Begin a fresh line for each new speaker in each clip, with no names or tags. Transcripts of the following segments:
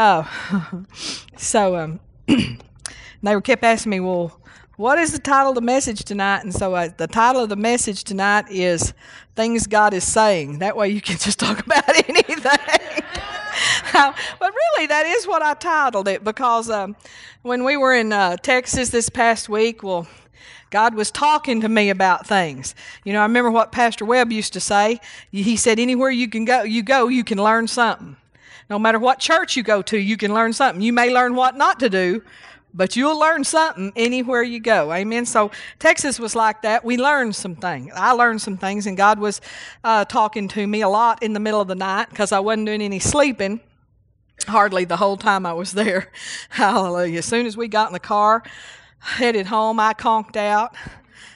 Uh, so um, they were kept asking me, well, what is the title of the message tonight? And so uh, the title of the message tonight is Things God is Saying. That way you can just talk about anything. but really, that is what I titled it because um, when we were in uh, Texas this past week, well, God was talking to me about things. You know, I remember what Pastor Webb used to say. He said, "Anywhere you can go, you go, you can learn something. No matter what church you go to, you can learn something. You may learn what not to do, but you'll learn something anywhere you go. Amen. So Texas was like that. We learned some things. I learned some things, and God was uh, talking to me a lot in the middle of the night because I wasn't doing any sleeping hardly the whole time I was there. Hallelujah. As soon as we got in the car, headed home, I conked out,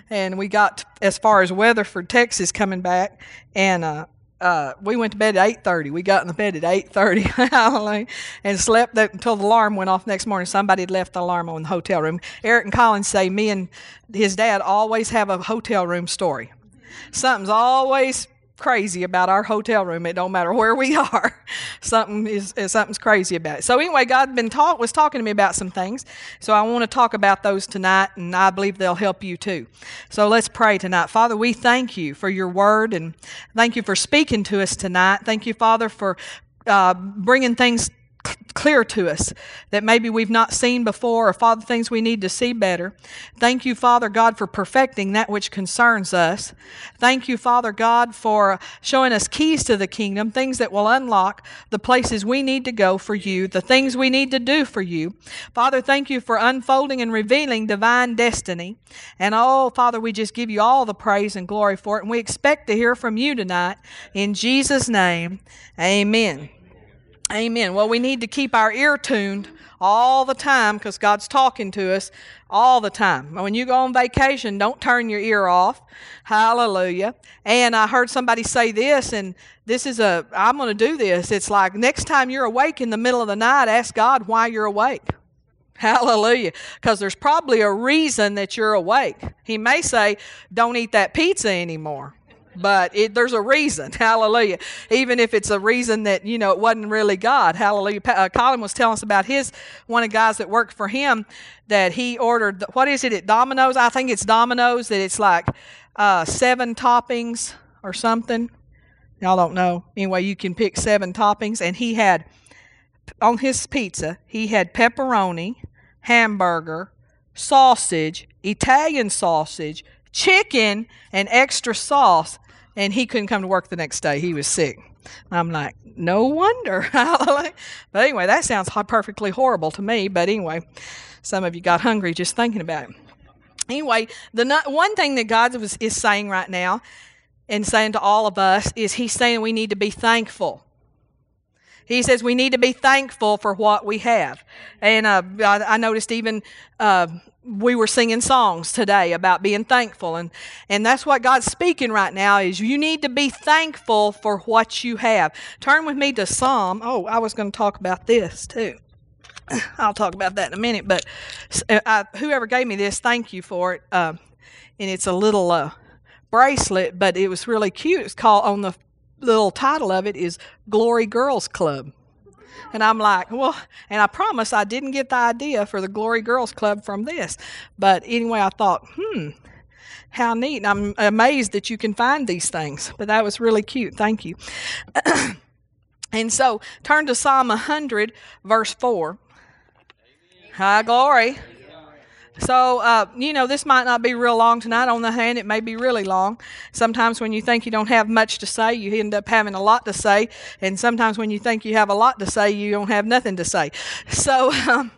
and we got as far as Weatherford, Texas, coming back, and uh, uh, we went to bed at 8.30 we got in the bed at 8.30 and slept until the alarm went off next morning. Somebody had left the alarm on the hotel room. Eric and collins say me and his dad always have a hotel room story. Something's always crazy about our hotel room. It don't matter where we are. Something is, something's crazy about it. So anyway, God been talk was talking to me about some things. So I want to talk about those tonight, and I believe they'll help you too. So let's pray tonight. Father, we thank you for your word, and thank you for speaking to us tonight. Thank you, Father, for uh, bringing things clear to us that maybe we've not seen before or father things we need to see better. Thank you father god for perfecting that which concerns us. Thank you father god for showing us keys to the kingdom things that will unlock the places we need to go for you the things we need to do for you. Father thank you for unfolding and revealing divine destiny. And oh father we just give you all the praise and glory for it. And we expect to hear from you tonight. In jesus name amen Amen. Well, we need to keep our ear tuned all the time because God's talking to us all the time. When you go on vacation, don't turn your ear off. Hallelujah. And I heard somebody say this, and this is a, I'm going to do this. It's like next time you're awake in the middle of the night, ask God why you're awake. Hallelujah. Because there's probably a reason that you're awake. He may say, don't eat that pizza anymore but it, there's a reason. Hallelujah. Even if it's a reason that, you know, it wasn't really God. Hallelujah. Uh, Colin was telling us about his, one of the guys that worked for him, that he ordered, what is it at Domino's? I think it's Domino's, that it's like uh, seven toppings or something. Y'all don't know. Anyway, you can pick seven toppings. And he had, on his pizza, he had pepperoni, hamburger, sausage, Italian sausage, chicken, and extra sauce and he couldn't come to work the next day. He was sick. I'm like, no wonder. but anyway, that sounds perfectly horrible to me. But anyway, some of you got hungry just thinking about it. Anyway, the one thing that God was, is saying right now and saying to all of us is He's saying we need to be thankful. He says we need to be thankful for what we have. And uh, I, I, noticed even uh, we were singing songs today about being thankful and and that's what God's speaking right now is you need to be thankful for what you have. Turn with me to Psalm. Oh, I was going to talk about this too. I'll talk about that in a minute, but uh, I, whoever gave me this, thank you for it. Uh, and it's a little uh, bracelet, but it was really cute. It's called on the little title of it is Glory Girls Club. And I'm like, well, and I promise I didn't get the idea for the Glory Girls Club from this. But anyway, I thought, hmm, how neat. And I'm amazed that you can find these things. But that was really cute. Thank you. and so turn to Psalm 100, verse 4. High glory. So, uh, you know, this might not be real long tonight. On the hand, it may be really long. Sometimes when you think you don't have much to say, you end up having a lot to say. And sometimes when you think you have a lot to say, you don't have nothing to say. So, um,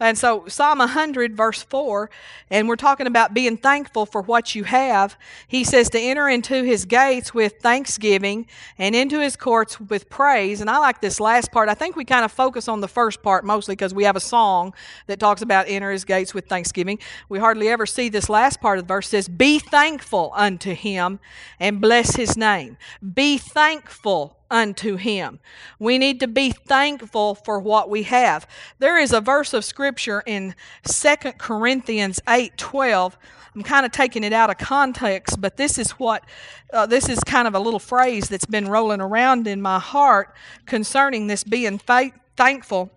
and so, Psalm 100, verse 4, and we're talking about being thankful for what you have. He says to enter into his gates with thanksgiving and into his courts with praise. And I like this last part. I think we kind of focus on the first part mostly because we have a song that talks about enter his gates with thanksgiving. We hardly ever see this last part of the verse says, Be thankful unto him and bless his name. Be thankful unto him. We need to be thankful for what we have. There is a verse of scripture in 2 Corinthians 8:12. I'm kind of taking it out of context, but this is what, uh, this is kind of a little phrase that's been rolling around in my heart concerning this being faith, thankful.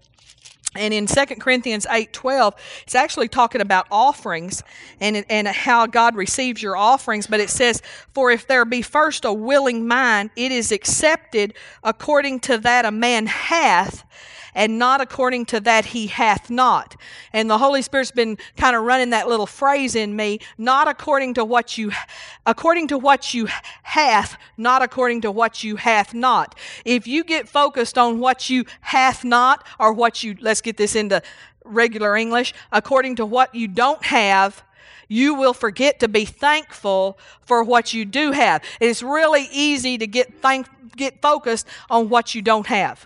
And in 2 Corinthians 8:12, it's actually talking about offerings and, and how God receives your offerings. But it says, For if there be first a willing mind, it is accepted according to that a man hath, and not according to that he hath not. And the Holy Spirit's been kind of running that little phrase in me, not according to what you according to what you hath, not according to what you hath not. If you get focused on what you hath not or what you let's get this into regular English, according to what you don't have, you will forget to be thankful for what you do have. It's really easy to get thank, get focused on what you don't have.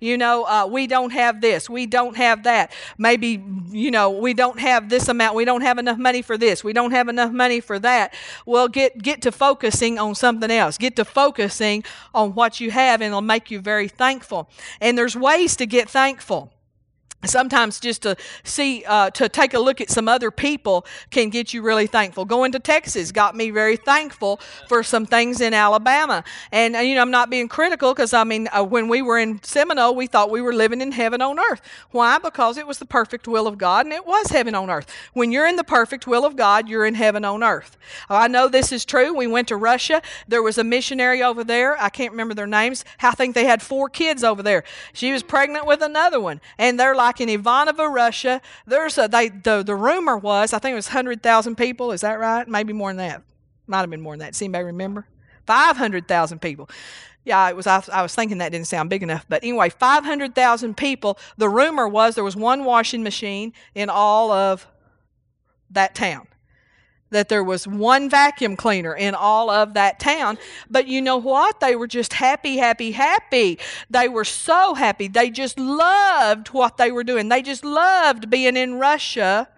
You know, uh, we don't have this. We don't have that. Maybe, you know, we don't have this amount. We don't have enough money for this. We don't have enough money for that. Well, get, get to focusing on something else. Get to focusing on what you have, and it'll make you very thankful. And there's ways to get thankful sometimes just to see uh, to take a look at some other people can get you really thankful. Going to texas got me very thankful for some things in alabama. And uh, you know i'm not being critical because i mean uh, when we were in seminole we thought we were living in heaven on earth. Why? Because it was the perfect will of god and it was heaven on earth. When you're in the perfect will of god you're in heaven on earth. I know this is true. We went to russia. There was a missionary over there. I can't remember their names. I think they had four kids over there. She was pregnant with another one and they're like like in Ivanovo, Russia, there's a, they, the, the rumor was, I think it was 100,000 people. Is that right? Maybe more than that. Might have been more than that. Does anybody remember? 500,000 people. Yeah, it was. I, I was thinking that didn't sound big enough, but anyway, 500,000 people. The rumor was there was one washing machine in all of that town that there was one vacuum cleaner in all of that town. But you know what? They were just happy, happy, happy. They were so happy. They just loved what they were doing. They just loved being in Russia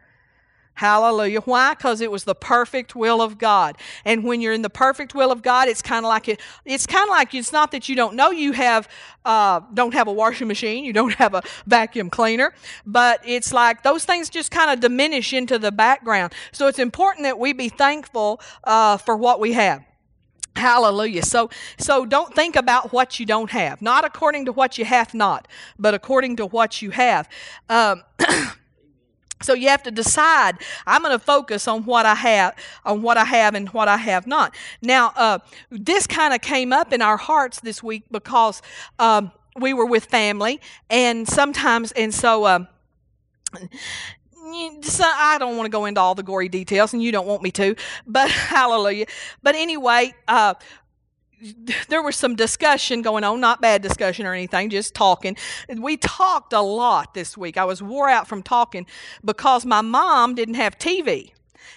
Hallelujah. Why? Because it was the perfect will of God. And when you're in the perfect will of God, it's kind of like it, it's kind of like it's not that you don't know you have uh, don't have a washing machine, you don't have a vacuum cleaner, but it's like those things just kind of diminish into the background. So it's important that we be thankful uh, for what we have. Hallelujah. So so don't think about what you don't have. Not according to what you have not, but according to what you have. Um, So you have to decide. I'm going to focus on what I have, on what I have, and what I have not. Now, uh, this kind of came up in our hearts this week because um, we were with family, and sometimes, and so. Um, so I don't want to go into all the gory details, and you don't want me to, but hallelujah. But anyway, uh, there was some discussion going on, not bad discussion or anything, just talking. We talked a lot this week. I was wore out from talking because my mom didn't have TV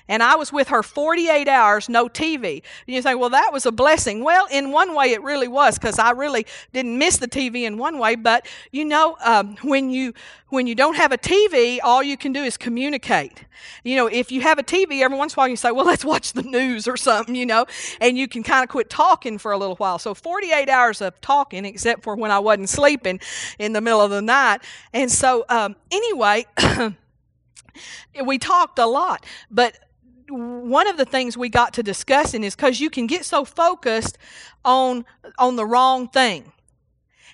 and I was with her 48 hours, no TV. And you say, well, that was a blessing. Well, in one way, it really was because I really didn't miss the TV in one way. But you know, um, when you when you don't have a TV, all you can do is communicate. You know, if you have a TV, every once in a while you say, well, let's watch the news or something, you know, and you can kind of quit talking for a little while. So 48 hours of talking, except for when I wasn't sleeping in the middle of the night. And so, um, anyway, we talked a lot, but one of the things we got to discussing is because you can get so focused on on the wrong thing.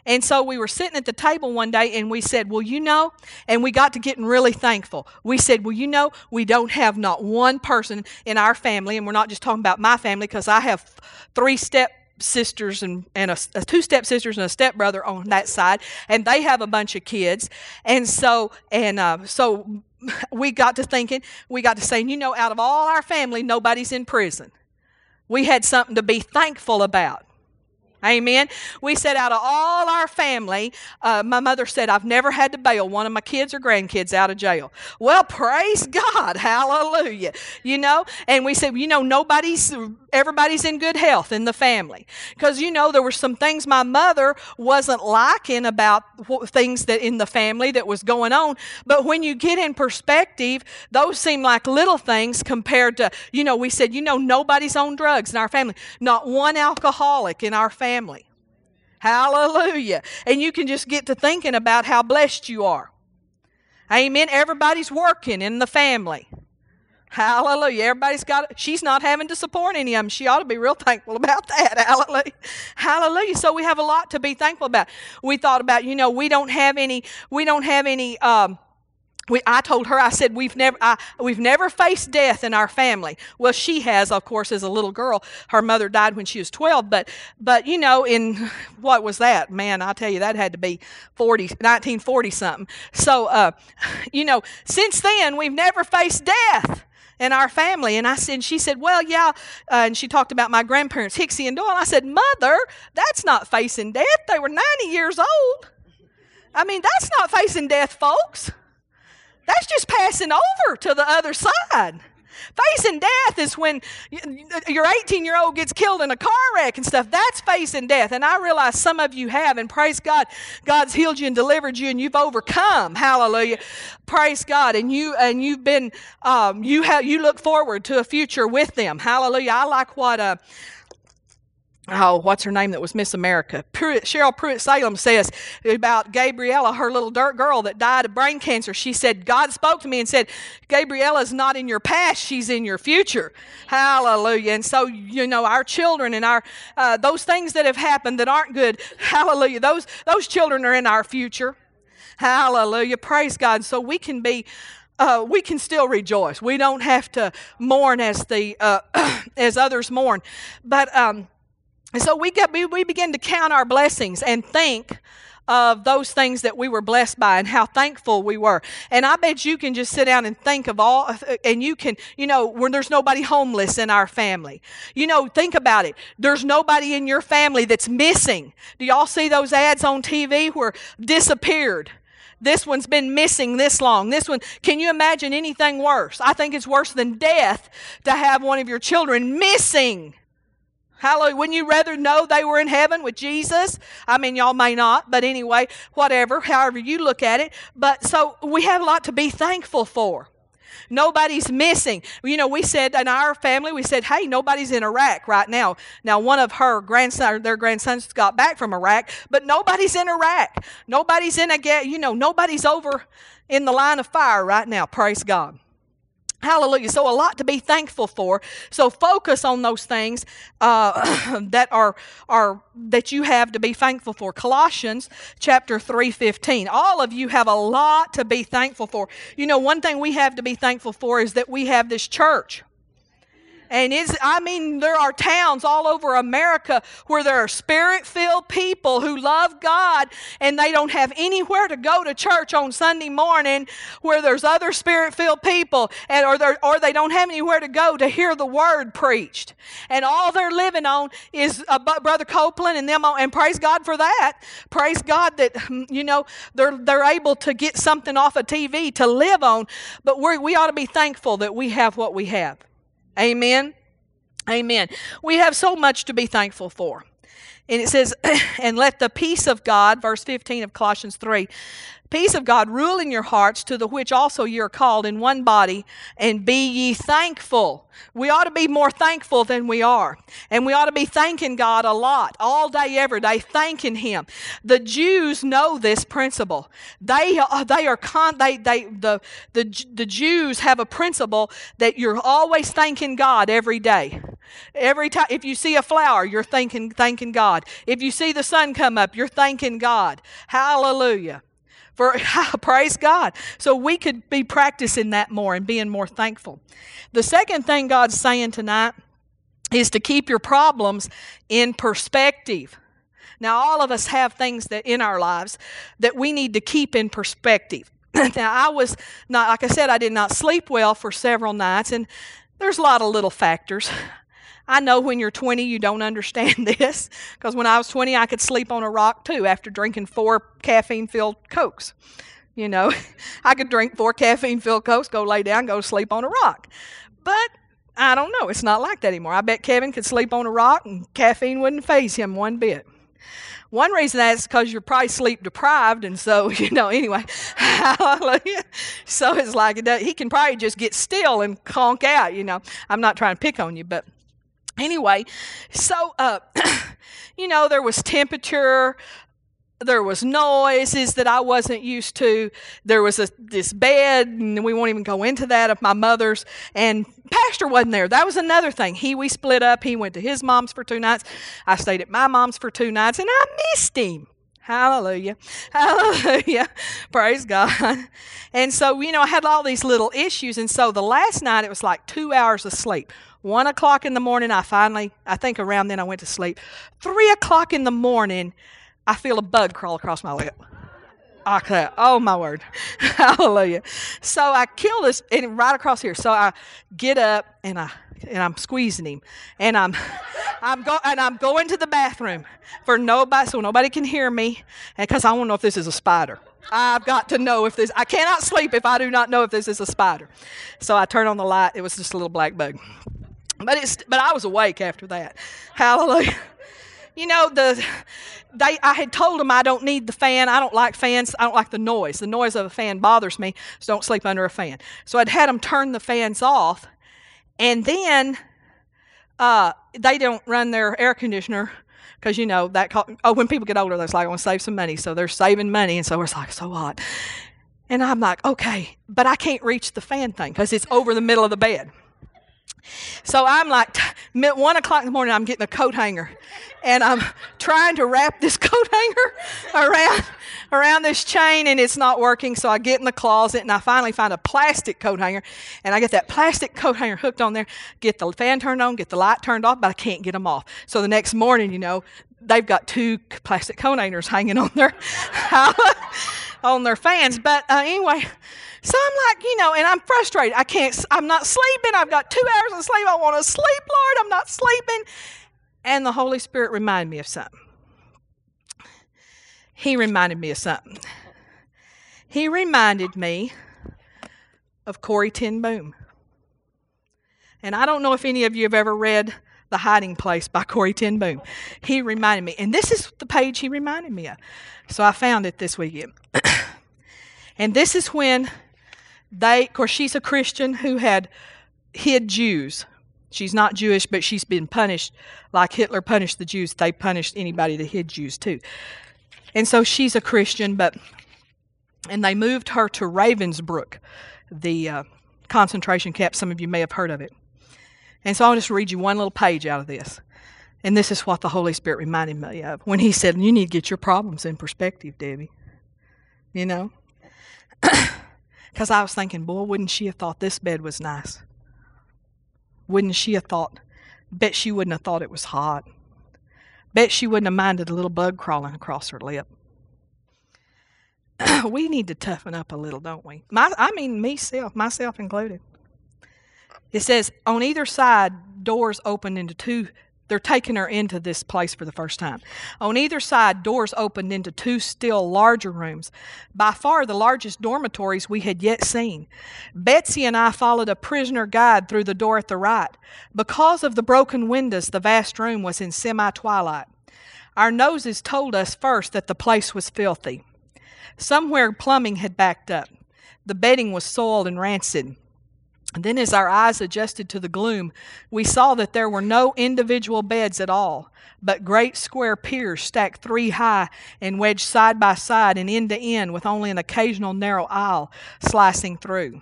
And so we were sitting at the table one day and we said, Well, you know, and we got to getting really thankful. We said, Well, you know, we don't have not one person in our family, and we're not just talking about my family because I have three step sisters and, and a, a two step sisters and a step brother on that side, and they have a bunch of kids. And so, and uh, so we got to thinking, we got to saying, you know, out of all our family, nobody's in prison. We had something to be thankful about. Amen. We said out of all our family, uh, my mother said, I've never had to bail one of my kids or grandkids out of jail. Well, praise God. Hallelujah. You know, and we said, you know, nobody's, everybody's in good health in the family. Because, you know, there were some things my mother wasn't liking about things that in the family that was going on. But when you get in perspective, those seem like little things compared to, you know, we said, you know, nobody's on drugs in our family, not one alcoholic in our family family. Hallelujah. And you can just get to thinking about how blessed you are. Amen. Everybody's working in the family. Hallelujah. Everybody's got, she's not having to support any of them. She ought to be real thankful about that. Hallelujah. Hallelujah. So we have a lot to be thankful about. We thought about, you know, we don't have any, we don't have any, um, we, I told her, I said, we've never, I, we've never faced death in our family. Well, she has, of course, as a little girl. Her mother died when she was 12, but, but you know, in, what was that? Man, I tell you, that had to be 40, 1940 something. So, uh, you know, since then, we've never faced death in our family. And I said, she said, well, yeah. Uh, and she talked about my grandparents, Hixie and Doyle. I said, mother, that's not facing death. They were 90 years old. I mean, that's not facing death, folks. That's just passing over to the other side. Facing death is when your 18 year old gets killed in a car wreck and stuff. That's facing death. And I realize some of you have, and praise God, God's healed you and delivered you, and you've overcome. Hallelujah. Praise God. And you and you've been um, you have you look forward to a future with them. Hallelujah. I like what uh, oh, what's her name that was Miss America? Prewitt, Cheryl Prewitt Salem says about Gabriella, her little dirt girl that died of brain cancer. She said, God spoke to me and said, Gabriella's not in your past, she's in your future. Hallelujah. And so, you know, our children and our, uh, those things that have happened that aren't good, hallelujah, those, those children are in our future. Hallelujah. Praise God. So we can be uh, we can still rejoice. We don't have to mourn as the uh, as others mourn. But um, and so we, we, we begin to count our blessings and think of those things that we were blessed by and how thankful we were. And I bet you can just sit down and think of all, and you can, you know, when there's nobody homeless in our family. You know, think about it. There's nobody in your family that's missing. Do y'all see those ads on TV where disappeared? This one's been missing this long. This one, can you imagine anything worse? I think it's worse than death to have one of your children missing. Hallelujah. Wouldn't you rather know they were in heaven with Jesus? I mean, y'all may not, but anyway, whatever, however you look at it. But so we have a lot to be thankful for. Nobody's missing. You know, we said in our family, we said, hey, nobody's in Iraq right now. Now, one of her grandson, their grandsons got back from Iraq, but nobody's in Iraq. Nobody's in a, you know, nobody's over in the line of fire right now. Praise God. Hallelujah. So, a lot to be thankful for. So, focus on those things uh, that are, are that you have to be thankful for. Colossians chapter 3 15. All of you have a lot to be thankful for. You know, one thing we have to be thankful for is that we have this church. And I mean, there are towns all over America where there are spirit filled people who love God and they don't have anywhere to go to church on Sunday morning where there's other spirit filled people and, or, or they don't have anywhere to go to hear the word preached. And all they're living on is uh, Brother Copeland and them, and praise God for that. Praise God that, you know, they're, they're able to get something off of TV to live on. But we we ought to be thankful that we have what we have. Amen. Amen. We have so much to be thankful for. And it says, and let the peace of God, verse 15 of Colossians 3, peace of God rule in your hearts, to the which also ye are called in one body, and be ye thankful. We ought to be more thankful than we are. And we ought to be thanking God a lot, all day, every day, thanking Him. The Jews know this principle. They, uh, they are, con- they, they, the, the, the Jews have a principle that you're always thanking God every day. Every time, if you see a flower, you're thanking, thanking God. If you see the sun come up, you're thanking God. Hallelujah. For praise God. So we could be practicing that more and being more thankful. The second thing God's saying tonight is to keep your problems in perspective. Now, all of us have things that in our lives that we need to keep in perspective. now, I was not, like I said, I did not sleep well for several nights, and there's a lot of little factors. I know when you're 20, you don't understand this because when I was 20, I could sleep on a rock too after drinking four caffeine filled Cokes. You know, I could drink four caffeine filled Cokes, go lay down, go sleep on a rock. But I don't know. It's not like that anymore. I bet Kevin could sleep on a rock and caffeine wouldn't phase him one bit. One reason that's because you're probably sleep deprived, and so you know. Anyway, hallelujah. So it's like he can probably just get still and conk out. You know, I'm not trying to pick on you, but Anyway, so, uh, you know, there was temperature there was noises that I wasn't used to. There was a, this bed, and we won't even go into that of my mother's. And Pastor wasn't there. That was another thing. He we split up. He went to his mom's for two nights. I stayed at my mom's for two nights, and I missed him. Hallelujah. Hallelujah. Praise God. And so, you know, I had all these little issues. And so the last night it was like two hours of sleep. One o'clock in the morning, I finally, I think around then I went to sleep. Three o'clock in the morning, I feel a bug crawl across my lip. Okay. Oh my word. Hallelujah. So I kill this and right across here. So I get up and I and I'm squeezing him. And I'm I'm go and I'm going to the bathroom for nobody so nobody can hear me. Because I want to know if this is a spider. I've got to know if this I cannot sleep if I do not know if this is a spider. So I turn on the light. It was just a little black bug. But it's but I was awake after that. Hallelujah you know the they i had told them i don't need the fan. I don't like fans. I don't like the noise. The noise of a fan bothers me so don't sleep under a fan. So i'd had them turn the fans off and then uh, they don't run their air conditioner because you know that co- oh when people get older they're like i want to save some money. So they're saving money and so it's like so hot and i'm like okay. But i can't reach the fan thing because it's over the middle of the bed so I'm like, one o'clock in the morning, I'm getting a coat hanger, and I'm trying to wrap this coat hanger around around this chain, and it's not working. So I get in the closet, and I finally find a plastic coat hanger, and I get that plastic coat hanger hooked on there, get the fan turned on, get the light turned off, but I can't get them off. So the next morning, you know, they've got two plastic coat hangers hanging on their on their fans. But uh, anyway. So I'm like, you know, and I'm frustrated. I can't, I'm not sleeping. I've got two hours of sleep. I want to sleep, Lord. I'm not sleeping. And the Holy Spirit reminded me of something. He reminded me of something. He reminded me of Corrie Ten Boom. And I don't know if any of you have ever read The Hiding Place by Corrie Ten Boom. He reminded me, and this is the page he reminded me of. So I found it this weekend. and this is when they, of course, she's a Christian who had hid Jews. She's not Jewish, but she's been punished like Hitler punished the Jews. They punished anybody that hid Jews too. And so she's a Christian, but and they moved her to Ravensbrück, the uh, concentration camp. Some of you may have heard of it. And so I'll just read you one little page out of this. And this is what the Holy Spirit reminded me of when He said, You need to get your problems in perspective, Debbie. You know? Because I was thinking, boy, wouldn't she have thought this bed was nice? Wouldn't she have thought, bet she wouldn't have thought it was hot. Bet she wouldn't have minded a little bug crawling across her lip. we need to toughen up a little, don't we? My, I mean, myself, myself included. It says on either side, doors open into two they're taking her into this place for the first time. On either side, doors opened into two still larger rooms, by far the largest dormitories we had yet seen. Betsy and I followed a prisoner guide through the door at the right. Because of the broken windows, the vast room was in semi twilight. Our noses told us first that the place was filthy. Somewhere plumbing had backed up. The bedding was soiled and rancid. Then, as our eyes adjusted to the gloom, we saw that there were no individual beds at all, but great square piers stacked three high and wedged side by side and end to end with only an occasional narrow aisle slicing through.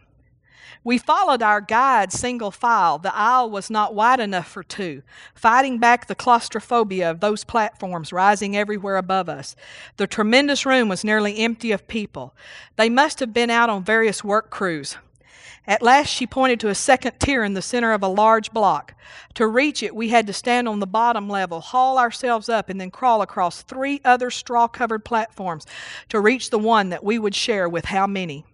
We followed our guide single file. The aisle was not wide enough for two, fighting back the claustrophobia of those platforms rising everywhere above us. The tremendous room was nearly empty of people. They must have been out on various work crews. At last, she pointed to a second tier in the center of a large block. To reach it, we had to stand on the bottom level, haul ourselves up, and then crawl across three other straw covered platforms to reach the one that we would share with how many?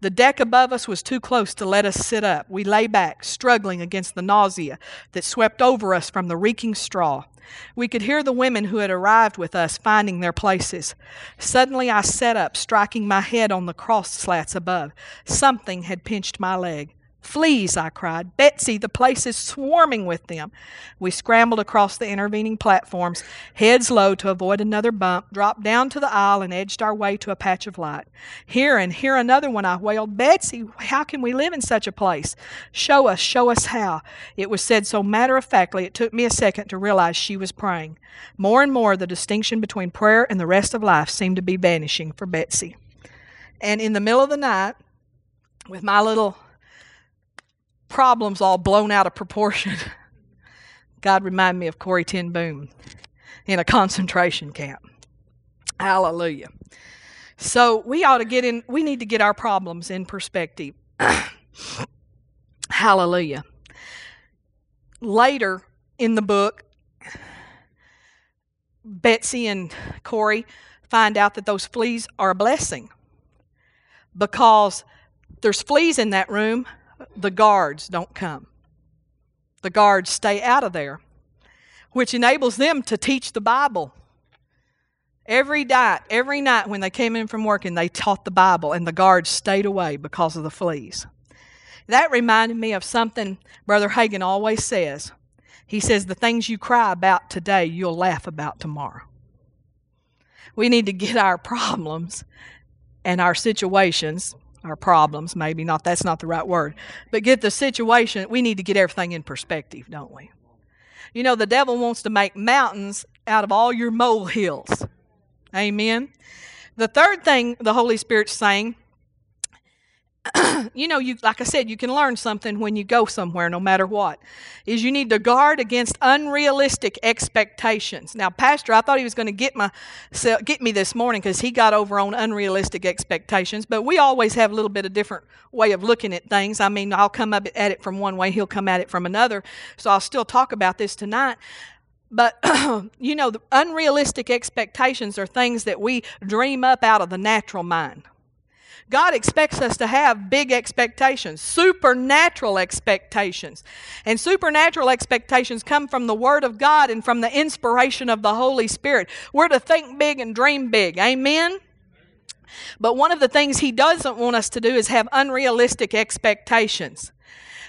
The deck above us was too close to let us sit up. We lay back, struggling against the nausea that swept over us from the reeking straw. We could hear the women who had arrived with us finding their places. Suddenly I sat up, striking my head on the cross slats above. Something had pinched my leg. Fleas, I cried. Betsy, the place is swarming with them. We scrambled across the intervening platforms, heads low to avoid another bump, dropped down to the aisle, and edged our way to a patch of light. Here and here another one, I wailed. Betsy, how can we live in such a place? Show us, show us how. It was said so matter of factly, it took me a second to realize she was praying. More and more, the distinction between prayer and the rest of life seemed to be vanishing for Betsy. And in the middle of the night, with my little problems all blown out of proportion, God reminded me of Corrie Ten Boom in a concentration camp. Hallelujah. So we ought to get in, we need to get our problems in perspective. Hallelujah. Later in the book, Betsy and Corrie find out that those fleas are a blessing because there's fleas in that room, the guards don't come. The guards stay out of there, which enables them to teach the Bible. Every night, every night when they came in from working, they taught the Bible, and the guards stayed away because of the fleas. That reminded me of something Brother Hagin always says. He says, The things you cry about today, you'll laugh about tomorrow. We need to get our problems and our situations our problems, maybe not, that's not the right word, but get the situation, we need to get everything in perspective, don't we? You know, the devil wants to make mountains out of all your molehills. Amen. The third thing the Holy Spirit's saying you know, you like I said, you can learn something when you go somewhere, no matter what. Is you need to guard against unrealistic expectations. Now, Pastor, I thought he was going to get my get me this morning because he got over on unrealistic expectations. But we always have a little bit of different way of looking at things. I mean, I'll come up at it from one way, he'll come at it from another. So I'll still talk about this tonight. But, you know, the unrealistic expectations are things that we dream up out of the natural mind. God expects us to have big expectations, supernatural expectations. And supernatural expectations come from the Word of God and from the inspiration of the Holy Spirit. We're to think big and dream big. Amen? But one of the things He doesn't want us to do is have unrealistic expectations.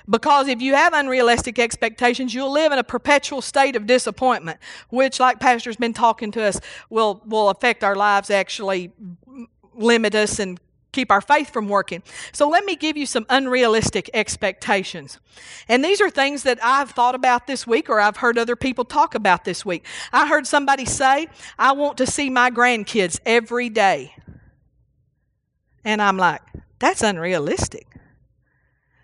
Because if you have unrealistic expectations, you'll live in a perpetual state of disappointment, which, like Pastor's been talking to us, will, will affect our lives, actually limit us and keep our faith from working. So let me give you some unrealistic expectations. And these are things that I've thought about this week or I've heard other people talk about this week. I heard somebody say, I want to see my grandkids every day. And I'm like, that's unrealistic.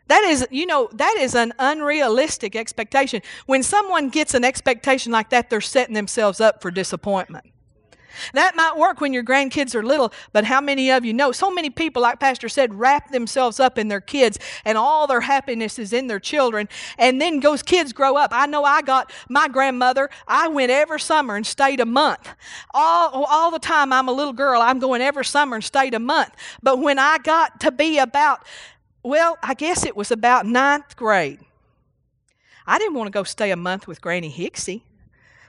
That is, you know, that is an unrealistic expectation. When someone gets an expectation like that, they're setting themselves up for disappointment. That might work when your grandkids are little, but how many of you know? So many people, like Pastor said, wrap themselves up in their kids and all their happiness is in their children. And then those kids grow up. I know I got my grandmother, I went every summer and stayed a month. All, all the time I'm a little girl, I'm going every summer and stayed a month. But when I got to be about, well, I guess it was about ninth grade, I didn't want to go stay a month with Granny Hixie.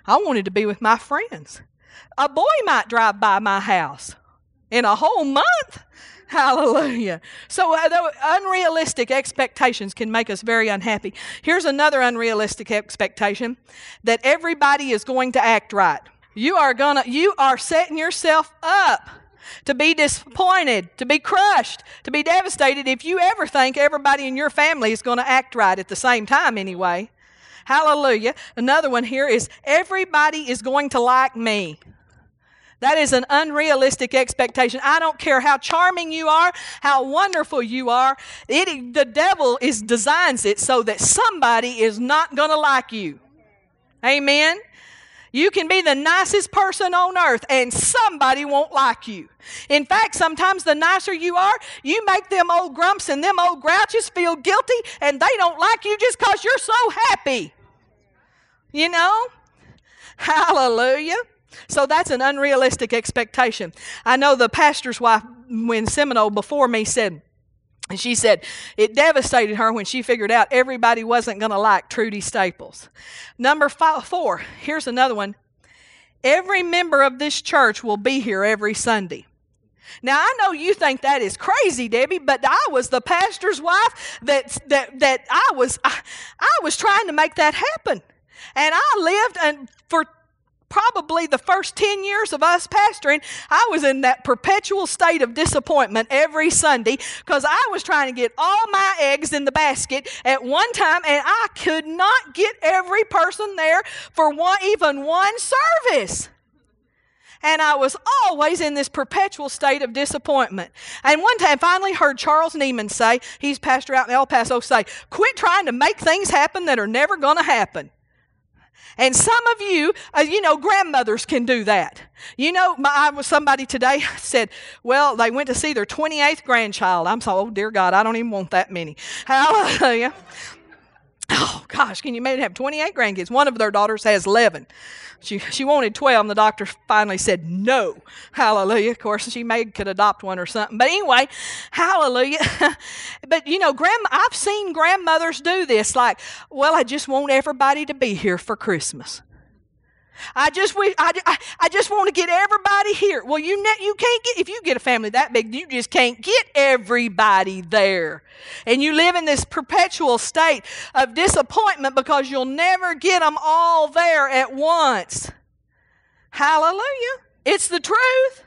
I wanted to be with my friends. A boy might drive by my house in a whole month. Hallelujah. So, uh, unrealistic expectations can make us very unhappy. Here's another unrealistic expectation that everybody is going to act right. You are gonna, you are setting yourself up to be disappointed, to be crushed, to be devastated if you ever think everybody in your family is going to act right at the same time, anyway. Hallelujah. Another one here is everybody is going to like me. That is an unrealistic expectation. I don't care how charming you are, how wonderful you are. It, the devil is designs it so that somebody is not going to like you. Amen. You can be the nicest person on earth and somebody won't like you. In fact, sometimes the nicer you are, you make them old grumps and them old grouches feel guilty and they don't like you just because you're so happy. You know? Hallelujah. So that's an unrealistic expectation. I know the pastor's wife, when Seminole before me, said, and she said it devastated her when she figured out everybody wasn't going to like Trudy Staples. Number five, four, here's another one. Every member of this church will be here every Sunday. Now I know you think that is crazy, Debbie, but I was the pastor's wife that that that I was I, I was trying to make that happen. And I lived and for probably the first 10 years of us pastoring, I was in that perpetual state of disappointment every Sunday because I was trying to get all my eggs in the basket at one time and I could not get every person there for one, even one service. And I was always in this perpetual state of disappointment. And one time, finally heard Charles Nieman say, he's pastor out in El Paso, say, quit trying to make things happen that are never going to happen. And some of you, uh, you know, grandmothers can do that. You know, my, I was somebody today said, well, they went to see their 28th grandchild. I'm so, oh dear God, I don't even want that many. Hallelujah. Oh gosh, can you imagine have 28 grandkids? One of their daughters has 11. She, she wanted 12, and the doctor finally said no. Hallelujah. Of course, she may could adopt one or something. But anyway, hallelujah. but you know, grand, I've seen grandmothers do this like, well, I just want everybody to be here for Christmas. I just wish, I, I, I just want to get everybody here. Well, you ne- you can't get if you get a family that big, you just can't get everybody there, and you live in this perpetual state of disappointment because you'll never get them all there at once. Hallelujah! It's the truth.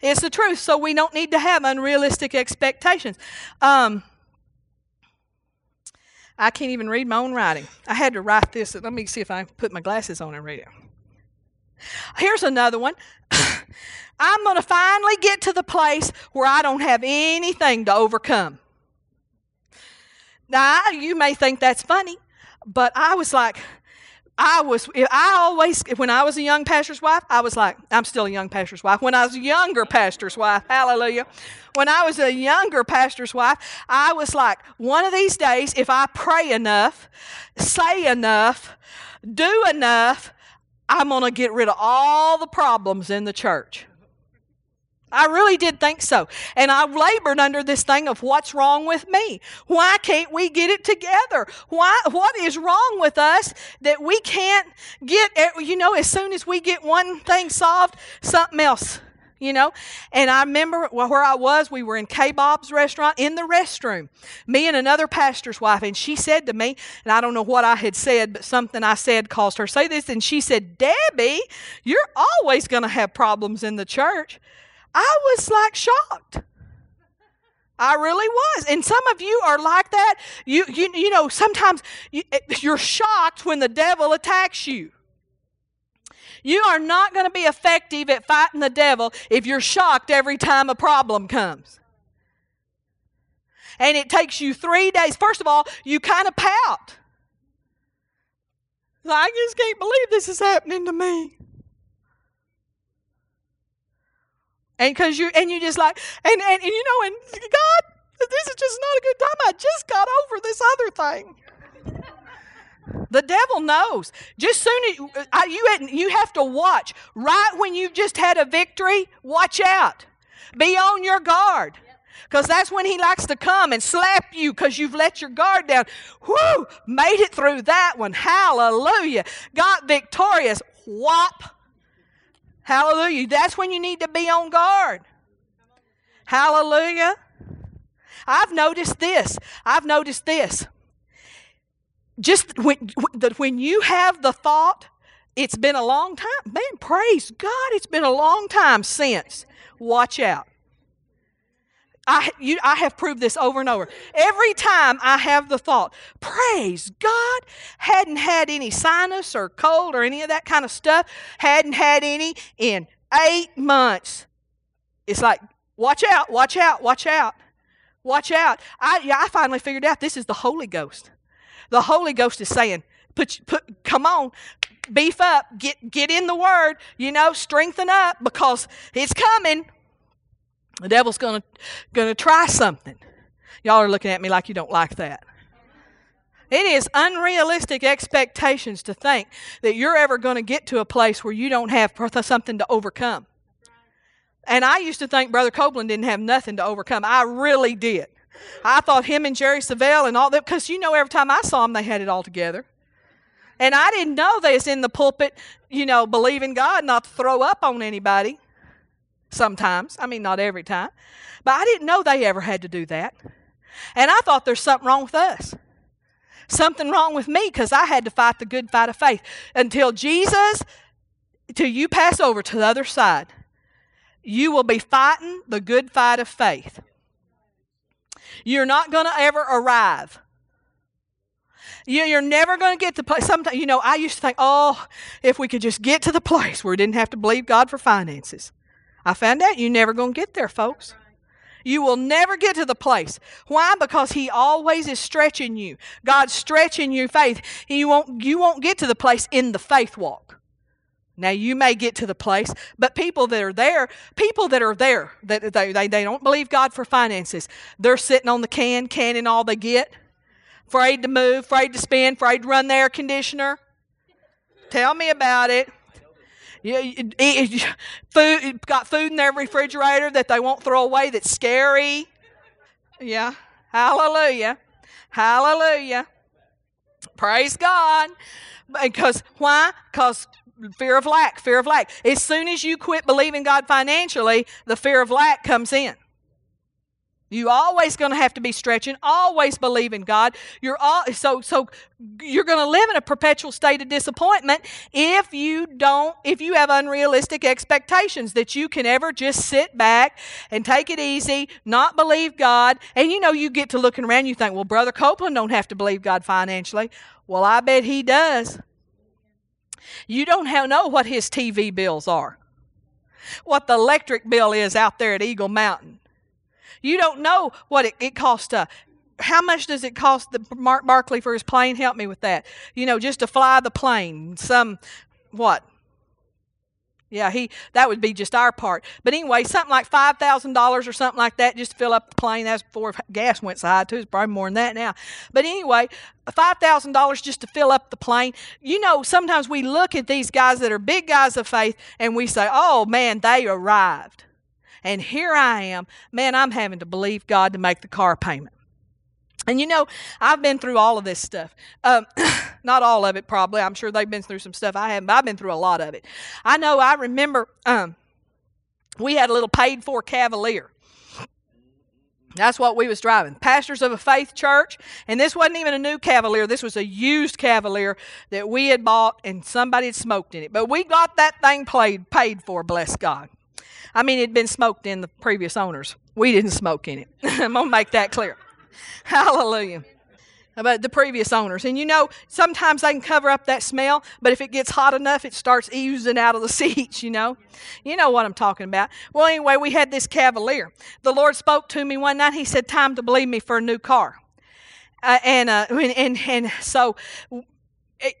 It's the truth. So we don't need to have unrealistic expectations. Um, I can't even read my own writing. I had to write this. Let me see if I put my glasses on and read it. Here's another one. I'm going to finally get to the place where I don't have anything to overcome. Now, you may think that's funny, but I was like, I was, I always, when I was a young pastor's wife, I was like, I'm still a young pastor's wife. When I was a younger pastor's wife, hallelujah. When I was a younger pastor's wife, I was like, one of these days, if I pray enough, say enough, do enough, I'm going to get rid of all the problems in the church. I really did think so. And I labored under this thing of what's wrong with me? Why can't we get it together? Why, what is wrong with us that we can't get, you know, as soon as we get one thing solved, something else you know. And I remember where I was, we were in K Bob's restaurant in the restroom, me and another pastor's wife. And she said to me, and I don't know what I had said, but something I said caused her to say this. And she said, Debbie, you're always going to have problems in the church. I was like shocked. I really was. And some of you are like that. You, you, you know, sometimes you, eh, you're shocked when the devil attacks you. You are not going to be effective at fighting the devil if you're shocked every time a problem comes. And it takes you three days. First of all, you kind of pout. I just can't believe this is happening to me. And because you and you just like and, and and you know and God, this is just not a good time. I just got over this other thing. The devil knows. Just soon as uh, you, you have to watch. Right when you've just had a victory, watch out. Be on your guard. Because that's when he likes to come and slap you because you've let your guard down. Whoo! Made it through that one. Hallelujah. Got victorious. Whop. Hallelujah. That's when you need to be on guard. Hallelujah. I've noticed this. I've noticed this just when, when you have the thought, it's been a long time. Man, praise God, it's been a long time since. Watch out. I, you, I have proved this over and over. Every time I have the thought, praise God, hadn't had any sinus or cold or any of that kind of stuff, hadn't had any in eight months. It's like, watch out, watch out, watch out, watch out. I, yeah, I finally figured out this is the Holy Ghost. The Holy Ghost is saying, put, put, come on, beef up, get, get in the Word, you know, strengthen up because it's coming. The devil's gonna, gonna try something. Y'all are looking at me like you don't like that. It is unrealistic expectations to think that you're ever going to get to a place where you don't have something to overcome. And I used to think Brother Copeland didn't have nothing to overcome. I really did. I thought him and Jerry Savelle and all that, because you know, every time I saw them, they had it all together. And I didn't know they was in the pulpit, you know, believing God not to throw up on anybody. sometimes. I mean, not every time. But I didn't know they ever had to do that. And I thought there's something wrong with us. Something wrong with me because I had to fight the good fight of faith until Jesus, till you pass over to the other side. You will be fighting the good fight of faith. You're not going to ever arrive. You're never going to get to place. Sometimes, you know, I used to think, oh, if we could just get to the place where we didn't have to believe God for finances. I found out you're never going to get there, folks. You will never get to the place. Why? Because He always is stretching you. God's stretching your faith. You won't, you won't get to the place in the faith walk. Now you may get to the place, but people that are there, people that are there, that they, they, they don't believe God for finances, they're sitting on the can, canning all they get, afraid to move, afraid to spend, afraid to run the air conditioner. Tell me about it. You, you, food, got food in their refrigerator that they won't throw away that's scary. Yeah. Hallelujah. Hallelujah. Praise God. Because why? Because fear of lack, fear of lack. As soon as you quit believing God financially, the fear of lack comes in. You always going to have to be stretching, always believe in God. You're all so so you're going to live in a perpetual state of disappointment if you don't if you have unrealistic expectations that you can ever just sit back and take it easy, not believe God. And you know you get to looking around you think, "Well, brother Copeland don't have to believe God financially." Well, I bet he does. You don't have, know what his TV bills are. What the electric bill is out there at Eagle Mountain you don't know what it, it costs to uh, how much does it cost the Mark Barkley for his plane? Help me with that. You know, just to fly the plane. Some what? Yeah, he that would be just our part. But anyway, something like five thousand dollars or something like that just to fill up the plane. That's before gas went so high too. It's probably more than that now. But anyway, five thousand dollars just to fill up the plane. You know, sometimes we look at these guys that are big guys of faith and we say, "Oh man, they arrived." And here I am, man, I'm having to believe God to make the car payment. And you know, I've been through all of this stuff. Um, not all of it, probably. I'm sure they've been through some stuff I haven't, but I've been through a lot of it. I know I remember um, we had a little paid for Cavalier. That's what we was driving. Pastors of a faith church, and this wasn't even a new Cavalier. This was a used Cavalier that we had bought, and somebody had smoked in it. But we got that thing played, paid for, bless God. I mean, it'd been smoked in the previous owners. We didn't smoke in it. I'm to make that clear. Hallelujah. About the previous owners. And you know, sometimes they can cover up that smell, but if it gets hot enough, it starts oozing out of the seats, you know. You know what I'm talking about. Well, anyway, we had this Cavalier. The Lord spoke to me one night. He said, Time to believe me for a new car. Uh, and, uh, and, and, and so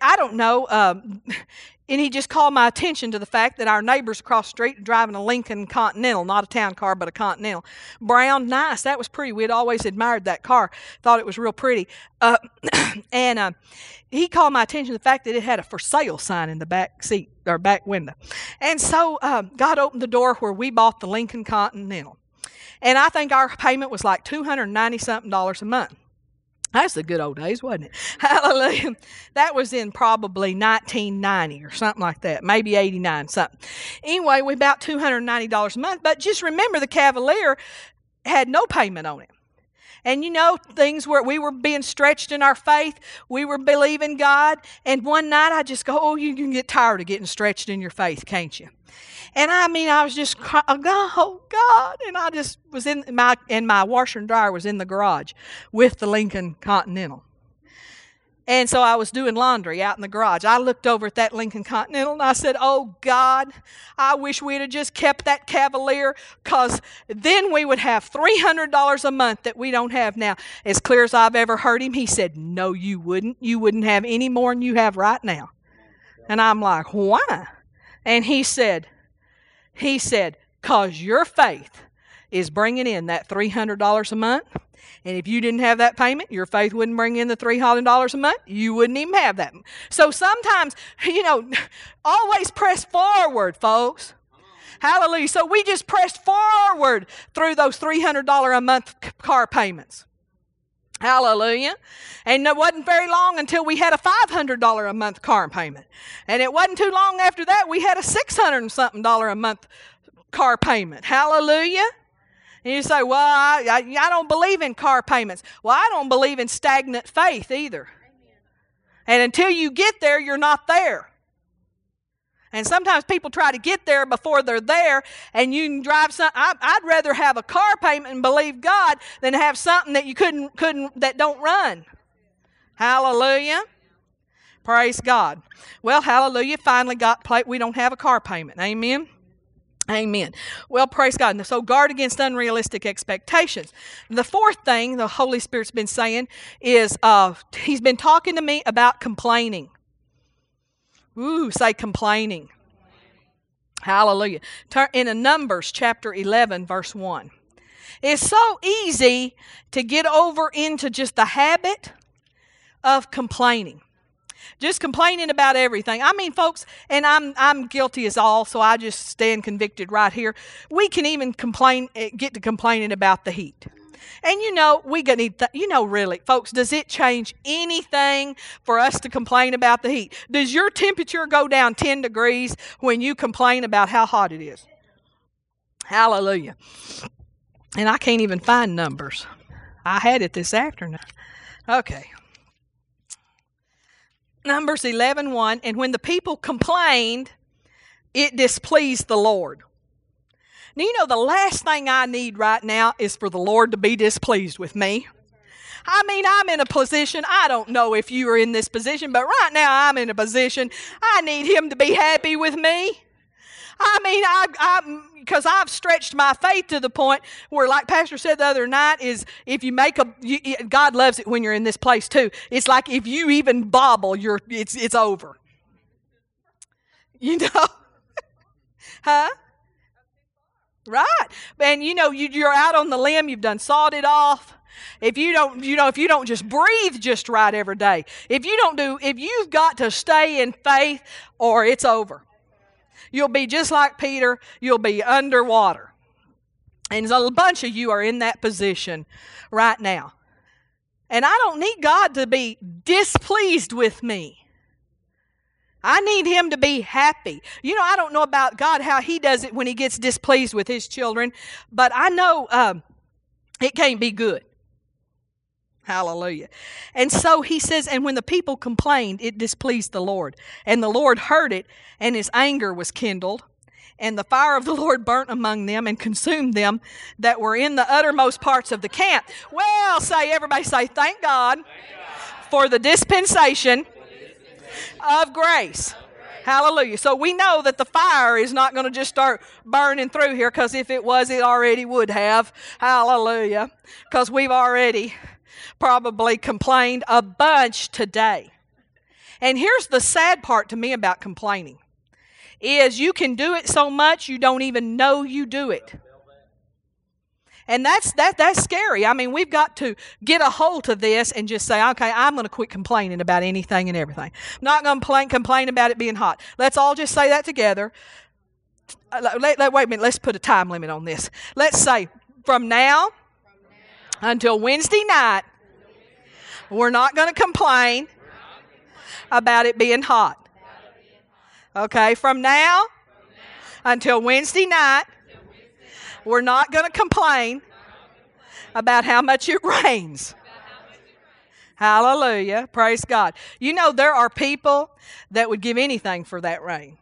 I don't know. Um, and he just called my attention to the fact that our neighbors across the street driving a Lincoln Continental, not a town car, but a Continental. Brown, nice. That was pretty. We'd always admired that car, thought it was real pretty. Uh, and uh, he called my attention to the fact that it had a for sale sign in the back seat or back window. And so um, God opened the door where we bought the Lincoln Continental. And I think our payment was like 290 something dollars a month. That's the good old days, wasn't it? Hallelujah. That was in probably 1990 or something like that, maybe 89, something. Anyway, we about $290 a month. But just remember the Cavalier had no payment on it. And you know, things where we were being stretched in our faith, we were believing God. And one night I just go, Oh, you can get tired of getting stretched in your faith, can't you? And I mean, I was just crying, oh, oh God. And I just was in my, and my washer and dryer was in the garage with the Lincoln Continental. And so I was doing laundry out in the garage. I looked over at that Lincoln Continental and I said, Oh God, I wish we'd have just kept that Cavalier because then we would have $300 a month that we don't have now. As clear as I've ever heard him, he said, No, you wouldn't. You wouldn't have any more than you have right now. And I'm like, Why? And he said, He said, Because your faith is bringing in that $300 a month and if you didn't have that payment, your faith wouldn't bring in the $300 a month. You wouldn't even have that. So sometimes, you know, always press forward, folks. Hallelujah. So we just pressed forward through those $300 a month car payments. Hallelujah. And it wasn't very long until we had a $500 a month car payment. And it wasn't too long after that we had a 600 and something dollar a month car payment. Hallelujah. And you say, Well, I, I, I don't believe in car payments. Well, I don't believe in stagnant faith either. And until you get there, you're not there. And sometimes people try to get there before they're there, and you can drive some. I, would rather have a car payment and believe God than have something that you couldn't couldn't that don't run. Hallelujah. Praise God. Well, hallelujah. Finally got plate. We don't have a car payment. Amen. Amen. Well, praise God. So guard against unrealistic expectations. The fourth thing the Holy Spirit's been saying is uh, He's been talking to me about complaining. Ooh, say complaining. Hallelujah. Turn in Numbers chapter 11, verse 1. It's so easy to get over into just the habit of complaining just complaining about everything. I mean, folks, and I'm I'm guilty as all, so I just stand convicted right here. We can even complain, eh, get to complaining about the heat. And you know, we gonna need, th- you know, really, folks, does it change anything for us to complain about the heat? Does your temperature go down 10 degrees when you complain about how hot it is? Hallelujah. And I can't even find numbers. I had it this afternoon. Okay. Numbers 11 1, and when the people complained, it displeased the Lord. Now, you know, the last thing I need right now is for the Lord to be displeased with me. I mean, I'm in a position, I don't know if you are in this position, but right now I'm in a position, I need Him to be happy with me. I mean, I, I, because I've stretched my faith to the point where, like Pastor said the other night, is if you make a, you, God loves it when you're in this place too. It's like if you even bobble, you're, it's, it's over. You know, huh? Right. And you know, you, you're out on the limb, you've done sawed it off. If you don't, you know, if you don't just breathe just right every day, if you don't do, if you've got to stay in faith or it's over. You'll be just like Peter, you'll be underwater. And a bunch of you are in that position right now. And I don't need God to be displeased with me. I need him to be happy. You know, I don't know about God how he does it when he gets displeased with his children, but I know um, it can't be good. Hallelujah. And so he says, and when the people complained, it displeased the Lord. And the Lord heard it, and his anger was kindled. And the fire of the Lord burnt among them and consumed them that were in the uttermost parts of the camp. Well, say, everybody say, thank God, thank God. for the dispensation of grace. Hallelujah. So we know that the fire is not going to just start burning through here because if it was, it already would have. Hallelujah. Because we've already probably complained a bunch today. And here's the sad part to me about complaining is you can do it so much you don't even know you do it. And that's that that's scary. I mean, we've got to get a hold of this and just say, okay, I'm going to quit complaining about anything and everything. I'm not going to complain, complain about it being hot. Let's all just say that together. Uh, let, let, wait a minute. Let's put a time limit on this. Let's say from now until Wednesday night, we're not going to complain about it being hot. Okay, from now until Wednesday night, we're not going to complain about how much it rains. Hallelujah. Praise God. You know, there are people that would give anything for that rain.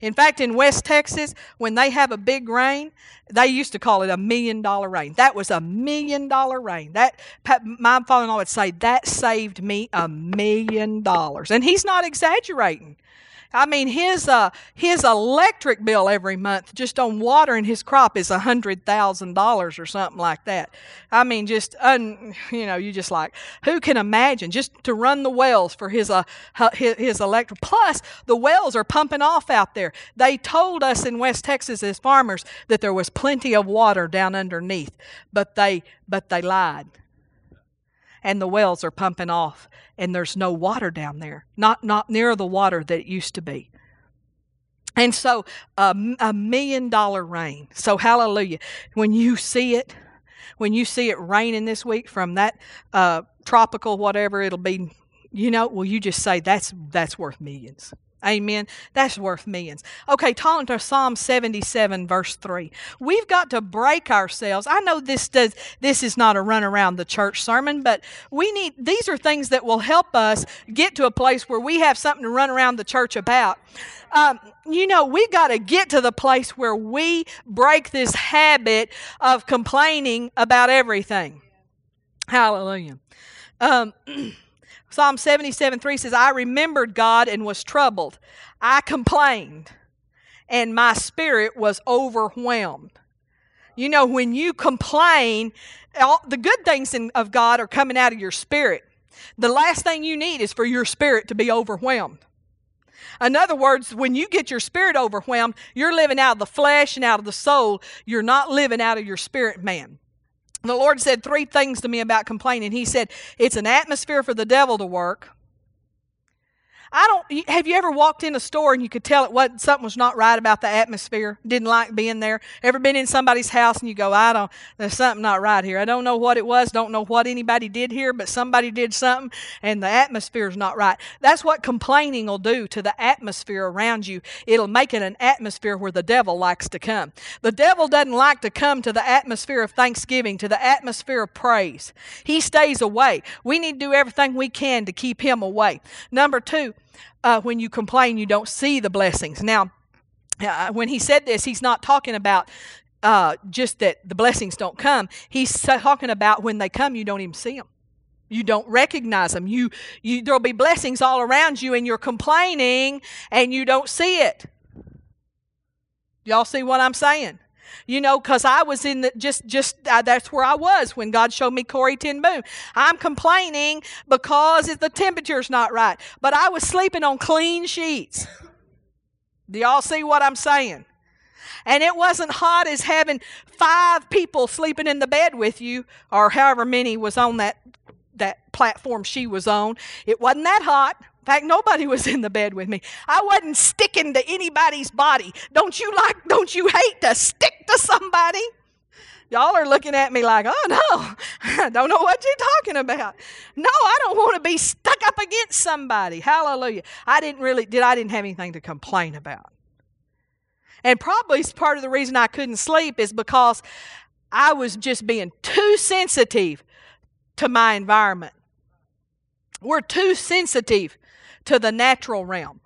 In fact, in West Texas, when they have a big rain, they used to call it a million dollar rain. That was a million dollar rain. That my father-in-law would say that saved me a million dollars, and he's not exaggerating. I mean, his uh, his electric bill every month just on watering his crop is a hundred thousand dollars or something like that. I mean, just un, you know, you just like who can imagine just to run the wells for his uh his, his electric. Plus, the wells are pumping off out there. They told us in West Texas as farmers that there was plenty of water down underneath, but they but they lied and the wells are pumping off and there's no water down there. Not not near the water that it used to be. And so a million dollar rain. So hallelujah. When you see it when you see it raining this week from that uh, tropical whatever it'll be you know well you just say that's that's worth millions Amen. That's worth millions. Okay, talking to Psalm 77, verse 3. We've got to break ourselves. I know this does this is not a run around the church sermon, but we need these are things that will help us get to a place where we have something to run around the church about. Um, you know, we got to get to the place where we break this habit of complaining about everything. Hallelujah. Um, Psalm 77 3 says, I remembered God and was troubled. I complained, and my spirit was overwhelmed. You know, when you complain, all, the good things in, of God are coming out of your spirit. The last thing you need is for your spirit to be overwhelmed. In other words, when you get your spirit overwhelmed, you're living out of the flesh and out of the soul. You're not living out of your spirit man the Lord said three things to me about complaining. He said, it's an atmosphere for the devil to work. I don't. Have you ever walked in a store and you could tell it what something was not right about the atmosphere? Didn't like being there. Ever been in somebody's house and you go, I don't. There's something not right here. I don't know what it was. Don't know what anybody did here, but somebody did something, and the atmosphere is not right. That's what complaining will do to the atmosphere around you. It'll make it an atmosphere where the devil likes to come. The devil doesn't like to come to the atmosphere of thanksgiving, to the atmosphere of praise. He stays away. We need to do everything we can to keep him away. Number two uh, when you complain, you don't see the blessings. Now, uh, when he said this, he's not talking about uh, just that the blessings don't come. He's talking about when they come, you don't even see them. You don't recognize them. You, you, there'll be blessings all around you, and you're complaining, and you don't see it. Y'all see what I'm saying? You know, because I was in the just just uh, that's where I was when God showed me Corrie ten Boom. I'm complaining because the temperature's not right, but I was sleeping on clean sheets. Do y'all see what I'm saying? And it wasn't hot as having five people sleeping in the bed with you, or however many was on that that platform she was on. It wasn't that hot. Fact, nobody was in the bed with me. I wasn't sticking to anybody's body. Don't you like, don't you hate to stick to somebody? Y'all are looking at me like, oh no, I don't know what you're talking about. No, I don't want to be stuck up against somebody. Hallelujah. I didn't really, did I didn't have anything to complain about. And probably part of the reason I couldn't sleep is because I was just being too sensitive to my environment. We're too sensitive to the natural realm.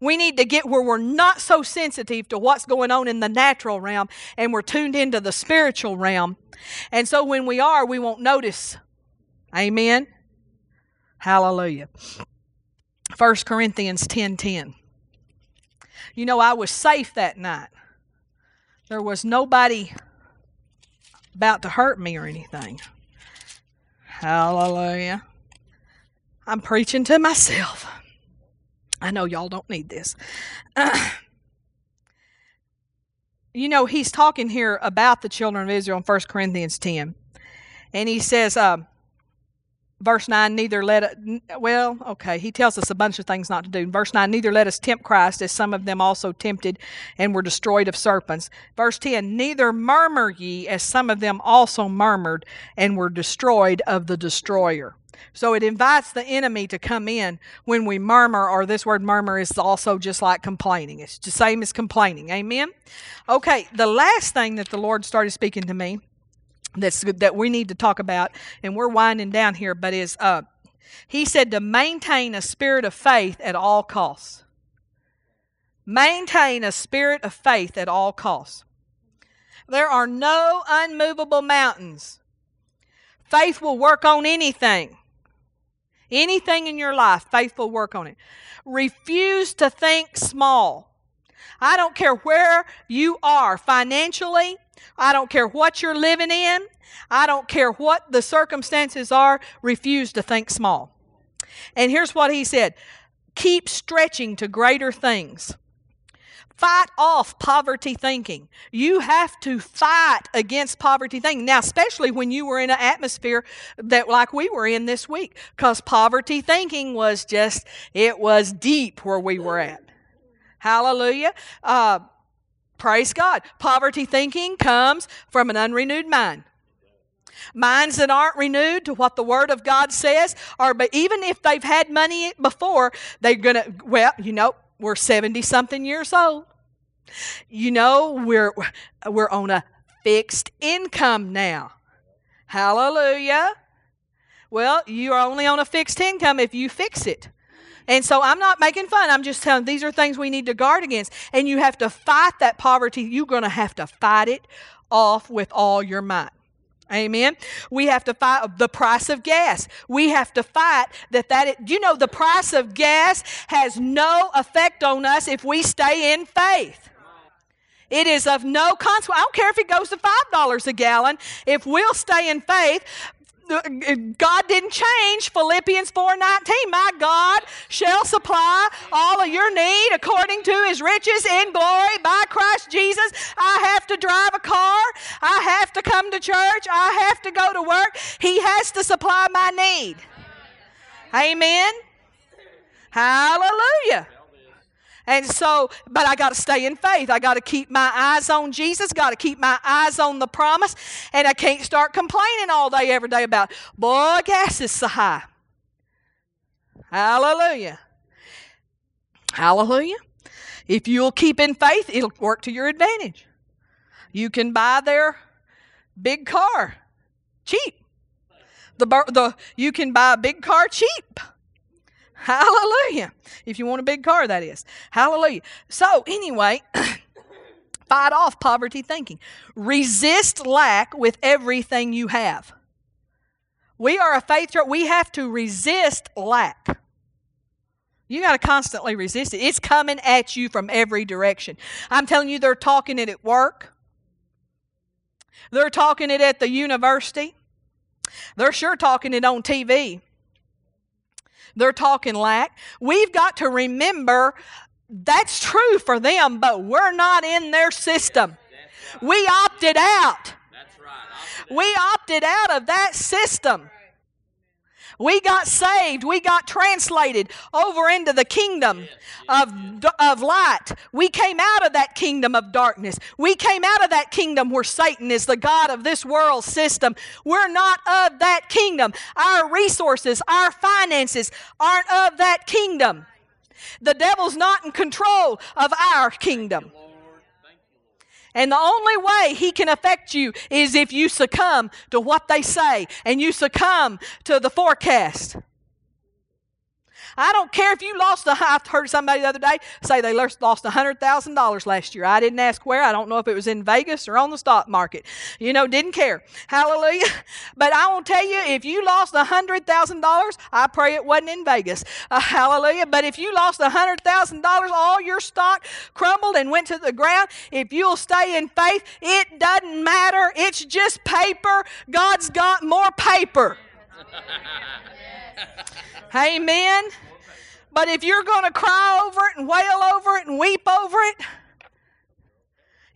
We need to get where we're not so sensitive to what's going on in the natural realm and we're tuned into the spiritual realm. And so when we are, we won't notice. Amen. Hallelujah. 1 Corinthians 10:10. 10, 10. You know, I was safe that night. There was nobody about to hurt me or anything. Hallelujah. I'm preaching to myself. I know y'all don't need this. Uh, you know, he's talking here about the children of Israel in 1 Corinthians 10. And he says, um, verse 9, neither let well, okay, he tells us a bunch of things not to do. verse 9, neither let us tempt Christ, as some of them also tempted and were destroyed of serpents. Verse 10, neither murmur ye, as some of them also murmured and were destroyed of the destroyer. So it invites the enemy to come in when we murmur, or this word murmur is also just like complaining. It's the same as complaining. Amen? Okay, the last thing that the Lord started speaking to me that's that we need to talk about, and we're winding down here, but is uh, he said to maintain a spirit of faith at all costs. Maintain a spirit of faith at all costs. There are no unmovable mountains. Faith will work on anything. Anything in your life, faithful work on it. Refuse to think small. I don't care where you are financially. I don't care what you're living in. I don't care what the circumstances are. Refuse to think small. And here's what he said keep stretching to greater things. Fight off poverty thinking. You have to fight against poverty thinking. Now, especially when you were in an atmosphere that like we were in this week, because poverty thinking was just, it was deep where we were at. Hallelujah. Uh, praise God. Poverty thinking comes from an unrenewed mind. Minds that aren't renewed to what the Word of God says, or but even if they've had money before, they're gonna. Well, you know, we're seventy something years old. You know, we're we're on a fixed income now. Hallelujah. Well, you are only on a fixed income if you fix it. And so I'm not making fun. I'm just telling these are things we need to guard against. And you have to fight that poverty. You're going to have to fight it off with all your might. Amen. We have to fight the price of gas. We have to fight that that you know the price of gas has no effect on us if we stay in faith. It is of no consequence. I don't care if it goes to $5 a gallon. If we'll stay in faith, God didn't change Philippians 4:19. My God shall supply all of your need according to his riches in glory by Christ Jesus. I have to drive a car. I have to come to church. I have to go to work. He has to supply my need. Amen. Hallelujah. And so, but I got to stay in faith. I got to keep my eyes on Jesus, got to keep my eyes on the promise, and I can't start complaining all day, every day about, boy, gas is so high. Hallelujah. Hallelujah. If you'll keep in faith, it'll work to your advantage. You can buy their big car cheap. The, the, you can buy a big car cheap. Hallelujah. If you want a big car, that is. Hallelujah. So, anyway, fight off poverty thinking. Resist lack with everything you have. We are a faith. We have to resist lack. You got to constantly resist it. It's coming at you from every direction. I'm telling you, they're talking it at work. They're talking it at the university. They're sure talking it on TV. They're talking lack. We've got to remember that's true for them, but we're not in their system. We opted out. We opted out of that system. We got saved. We got translated over into the kingdom of, of light. We came out of that kingdom of darkness. We came out of that kingdom where Satan is the God of this world system. We're not of that kingdom. Our resources, our finances aren't of that kingdom. The devil's not in control of our kingdom. And the only way he can affect you is if you succumb to what they say and you succumb to the forecast. I don't care if you lost a, I heard somebody the other day say they lost $100,000 last year. I didn't ask where. I don't know if it was in Vegas or on the stock market. You know, didn't care. Hallelujah. But I will tell you, if you lost $100,000, I pray it wasn't in Vegas. Uh, hallelujah. But if you lost $100,000, all your stock crumbled and went to the ground, if you'll stay in faith, it doesn't matter. It's just paper. God's got more paper. Amen. But if you're going to cry over it and wail over it and weep over it,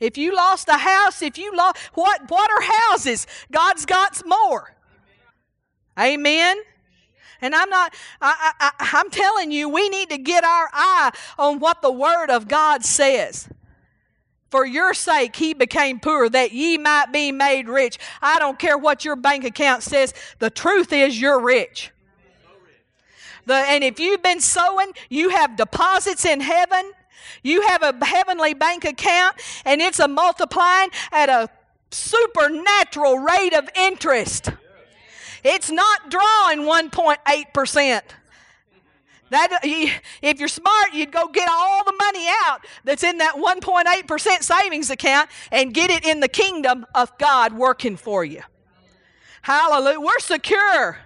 if you lost a house, if you lost what what are houses? God's got more. Amen. And I'm not, I, I, I'm telling you, we need to get our eye on what the Word of God says. For your sake, he became poor that ye might be made rich. I don't care what your bank account says. The truth is, you're rich. The, and if you've been sowing, you have deposits in heaven. You have a heavenly bank account, and it's a multiplying at a supernatural rate of interest. It's not drawing 1.8%. That, if you're smart, you'd go get all the money out that's in that 1.8% savings account and get it in the kingdom of God working for you. Hallelujah. We're secure.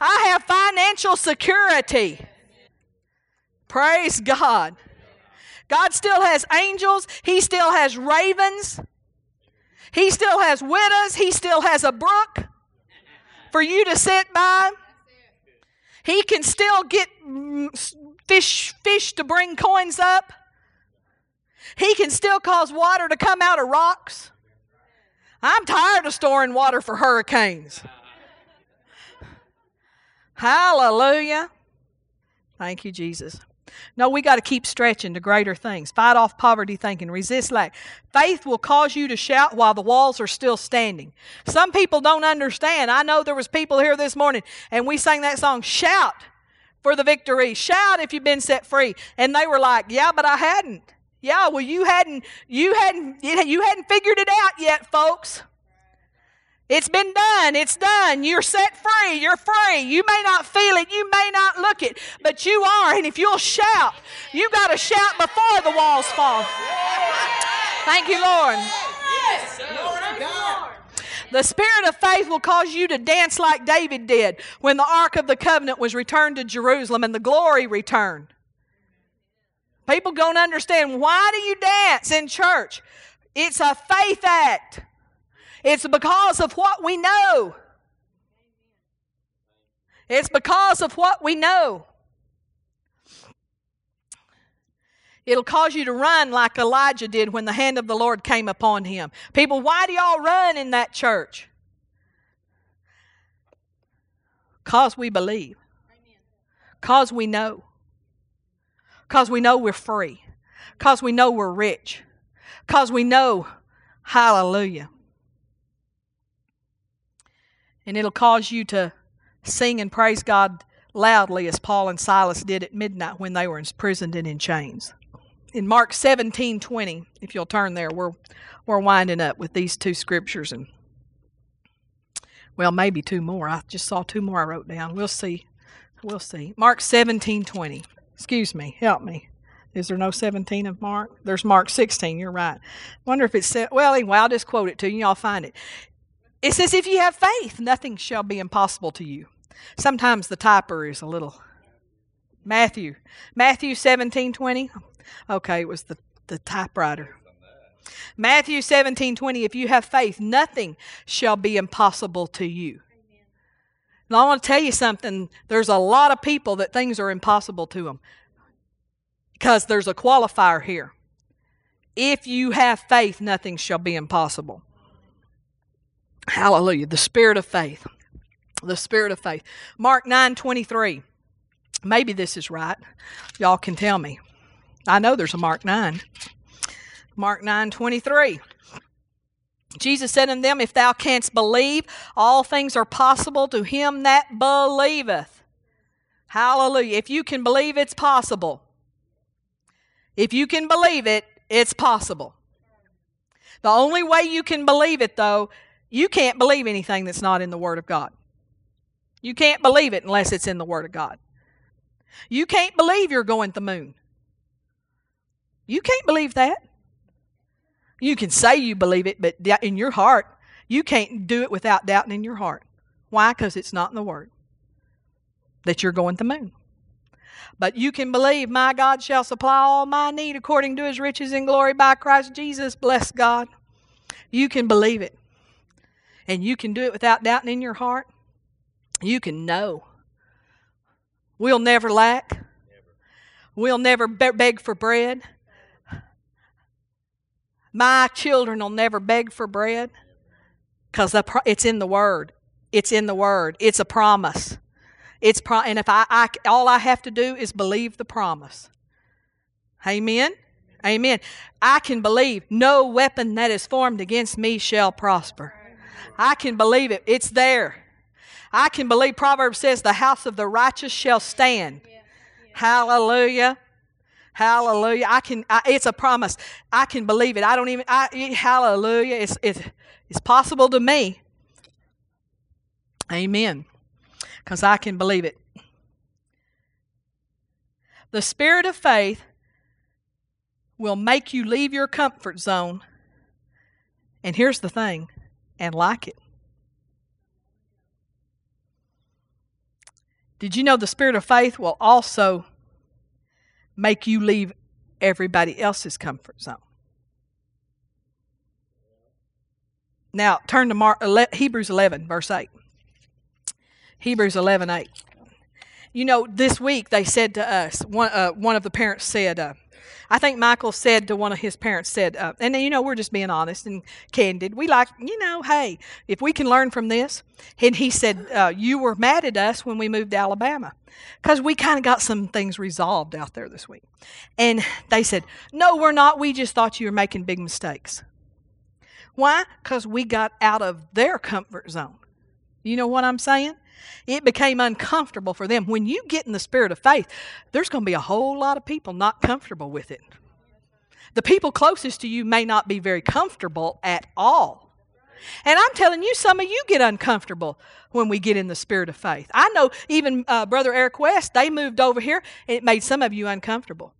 I have financial security. Praise God. God still has angels, He still has ravens, He still has widows, He still has a brook for you to sit by. He can still get fish fish to bring coins up. He can still cause water to come out of rocks. I'm tired of storing water for hurricanes. Hallelujah. Thank you, Jesus. No, we got to keep stretching to greater things. Fight off poverty thinking. Resist lack. Faith will cause you to shout while the walls are still standing. Some people don't understand. I know there was people here this morning and we sang that song, Shout for the victory. Shout if you've been set free. And they were like, Yeah, but I hadn't. Yeah, well you hadn't you hadn't you hadn't figured it out yet, folks. It's been done. It's done. You're set free. You're free. You may not feel it. You may not look it, but you are. And if you'll shout, you got to shout before the walls fall. Thank you, Lord. The spirit of faith will cause you to dance like David did when the Ark of the Covenant was returned to Jerusalem and the glory returned. People don't understand why do you dance in church? It's a faith act. It's because of what we know. It's because of what we know. It'll cause you to run like Elijah did when the hand of the Lord came upon him. People, why do y'all run in that church? Because we believe. Because we know. Because we know we're free. Because we know we're rich. Because we know, hallelujah, and it'll cause you to sing and praise God loudly as Paul and Silas did at midnight when they were imprisoned and in chains. In Mark 17 20, if you'll turn there, we're, we're winding up with these two scriptures and well, maybe two more. I just saw two more I wrote down. We'll see. We'll see. Mark 17 20. Excuse me. Help me. Is there no 17 of Mark? There's Mark 16. You're right. Wonder if it's, well, anyway, I'll just quote it to you. Y'all find it. It says, if you have faith, nothing shall be impossible to you. Sometimes the typer is a little. Matthew. Matthew 17 20. Okay, it was the, the typewriter. Matthew 17 20. If you have faith, nothing shall be impossible to you. Now, I want to tell you something. There's a lot of people that things are impossible to them because there's a qualifier here. If you have faith, nothing shall be impossible. Hallelujah. The spirit of faith. The spirit of faith. Mark 9 23. Maybe this is right. Y'all can tell me. I know there's a Mark 9. Mark 9 23. Jesus said unto them, If thou canst believe, all things are possible to him that believeth. Hallelujah. If you can believe, it's possible. If you can believe it, it's possible. The only way you can believe it, though, you can't believe anything that's not in the Word of God. You can't believe it unless it's in the Word of God. You can't believe you're going to the moon. You can't believe that. You can say you believe it, but in your heart, you can't do it without doubting in your heart. Why? Because it's not in the Word that you're going to the moon. But you can believe, my God shall supply all my need according to his riches in glory by Christ Jesus. Bless God. You can believe it and you can do it without doubting in your heart, you can know. We'll never lack. We'll never beg for bread. My children will never beg for bread because it's in the Word. It's in the Word. It's a promise. It's pro- and if I, I all I have to do is believe the promise. Amen. Amen. I can believe no weapon that is formed against me shall prosper. I can believe it. It's there. I can believe Proverbs says the house of the righteous shall stand. Yeah. Yeah. Hallelujah. Hallelujah. I can I, it's a promise. I can believe it. I don't even I hallelujah. It's it's it's possible to me. Amen. Cuz I can believe it. The spirit of faith will make you leave your comfort zone. And here's the thing and like it. Did you know the spirit of faith will also make you leave everybody else's comfort zone? Now, turn to Mark, Hebrews 11, verse 8. Hebrews 11, 8. You know, this week they said to us, one, uh, one of the parents said, uh, I think Michael said to one of his parents, said, uh, and you know, we're just being honest and candid. We like, you know, hey, if we can learn from this. And he said, uh, You were mad at us when we moved to Alabama because we kind of got some things resolved out there this week. And they said, No, we're not. We just thought you were making big mistakes. Why? Because we got out of their comfort zone. You know what I'm saying? It became uncomfortable for them. When you get in the spirit of faith, there's going to be a whole lot of people not comfortable with it. The people closest to you may not be very comfortable at all. And I'm telling you, some of you get uncomfortable when we get in the spirit of faith. I know even uh, Brother Eric West, they moved over here, and it made some of you uncomfortable.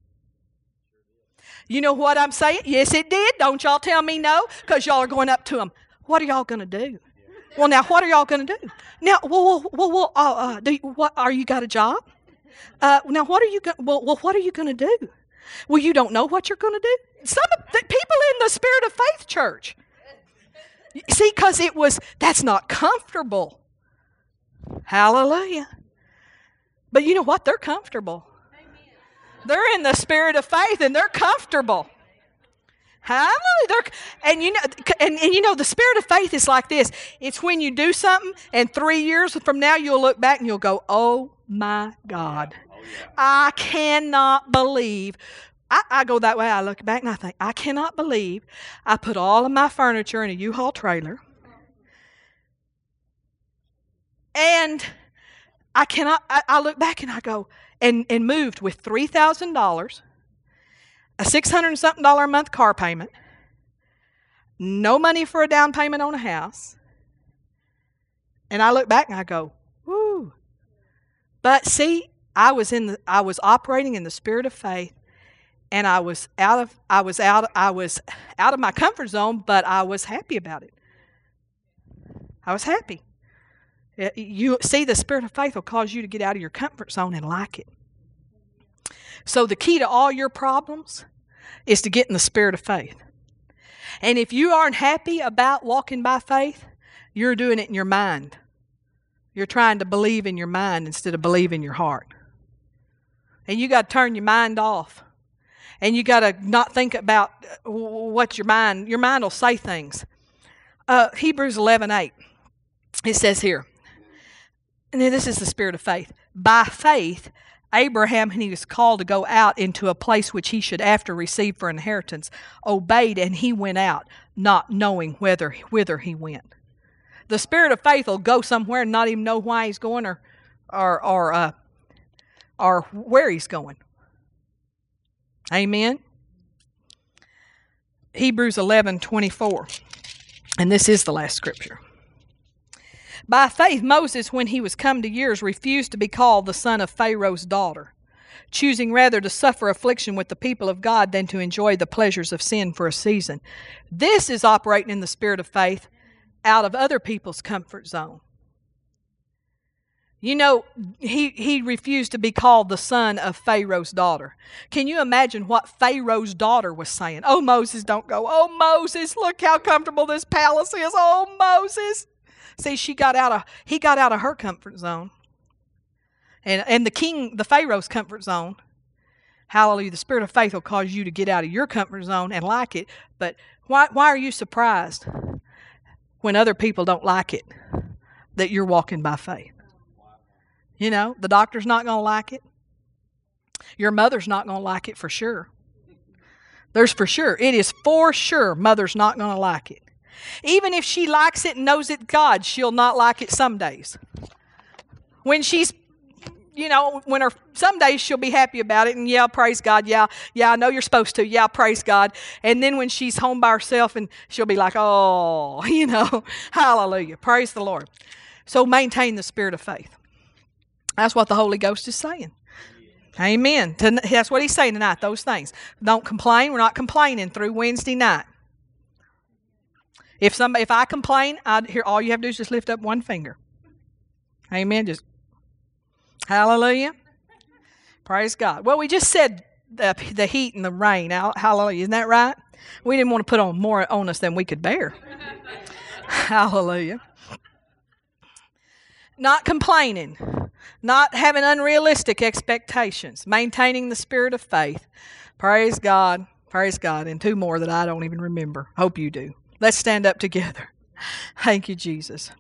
You know what I'm saying? Yes, it did. Don't y'all tell me no, because y'all are going up to them. What are y'all going to do? Well, now what are y'all going to do? Now, well, well, well, uh, uh, do you, what are you got a job? Uh, now, what are you going? Well, well, what are you going to do? Well, you don't know what you're going to do. Some of the people in the Spirit of Faith Church. See, because it was that's not comfortable. Hallelujah. But you know what? They're comfortable. They're in the spirit of faith and they're comfortable. And you know, and, and you know, the spirit of faith is like this. It's when you do something, and three years from now you'll look back and you'll go, "Oh my God, oh, I cannot believe." I, I go that way. I look back and I think, I cannot believe I put all of my furniture in a U-Haul trailer, and I cannot. I, I look back and I go, and and moved with three thousand dollars a six hundred something dollar a month car payment, no money for a down payment on a house. And I look back and I go, whoo. But see, I was in the I was operating in the spirit of faith and I was out of I was out I was out of my comfort zone, but I was happy about it. I was happy. Eh, you see, the spirit of faith will cause you to get out of your comfort zone and like it. So, the key to all your problems is to get in the spirit of faith. And if you aren't happy about walking by faith, you're doing it in your mind. You're trying to believe in your mind instead of believe in your heart. And you got to turn your mind off. And you got to not think about what your mind, your mind will say things. Uh, Hebrews 11 8, it says here, and this is the spirit of faith. By faith, Abraham, when he was called to go out into a place which he should after receive for inheritance, obeyed and he went out, not knowing whether whither he went. The spirit of faith will go somewhere and not even know why he's going or or or uh, or where he's going. Amen. Hebrews eleven twenty four, and this is the last scripture. By faith, Moses, when he was come to years, refused to be called the son of Pharaoh's daughter, choosing rather to suffer affliction with the people of God than to enjoy the pleasures of sin for a season. This is operating in the spirit of faith out of other people's comfort zone. You know, he, he refused to be called the son of Pharaoh's daughter. Can you imagine what Pharaoh's daughter was saying? Oh, Moses, don't go. Oh, Moses, look how comfortable this palace is. Oh, Moses. See, she got out of he got out of her comfort zone. And and the king, the Pharaoh's comfort zone. Hallelujah. The spirit of faith will cause you to get out of your comfort zone and like it. But why why are you surprised when other people don't like it that you're walking by faith? You know, the doctor's not going to like it. Your mother's not going to like it for sure. There's for sure. It is for sure mother's not going to like it. Even if she likes it and knows it, God, she'll not like it some days. When she's you know, when her some days she'll be happy about it and yeah, praise God, yeah, yeah, I know you're supposed to, yeah, praise God. And then when she's home by herself and she'll be like, oh, you know, hallelujah, praise the Lord. So maintain the spirit of faith. That's what the Holy Ghost is saying. Amen. That's what he's saying tonight, those things. Don't complain. We're not complaining through Wednesday night. If somebody, if I complain, I hear all you have to do is just lift up one finger. Amen. Just hallelujah. Praise God. Well, we just said the, the heat and the rain. Hallelujah. Isn't that right? We didn't want to put on more on us than we could bear. hallelujah. Not complaining. not having unrealistic expectations, maintaining the spirit of faith. Praise God. Praise God. And two more that I don't even remember. Hope you do. Let's stand up together. Thank you, Jesus.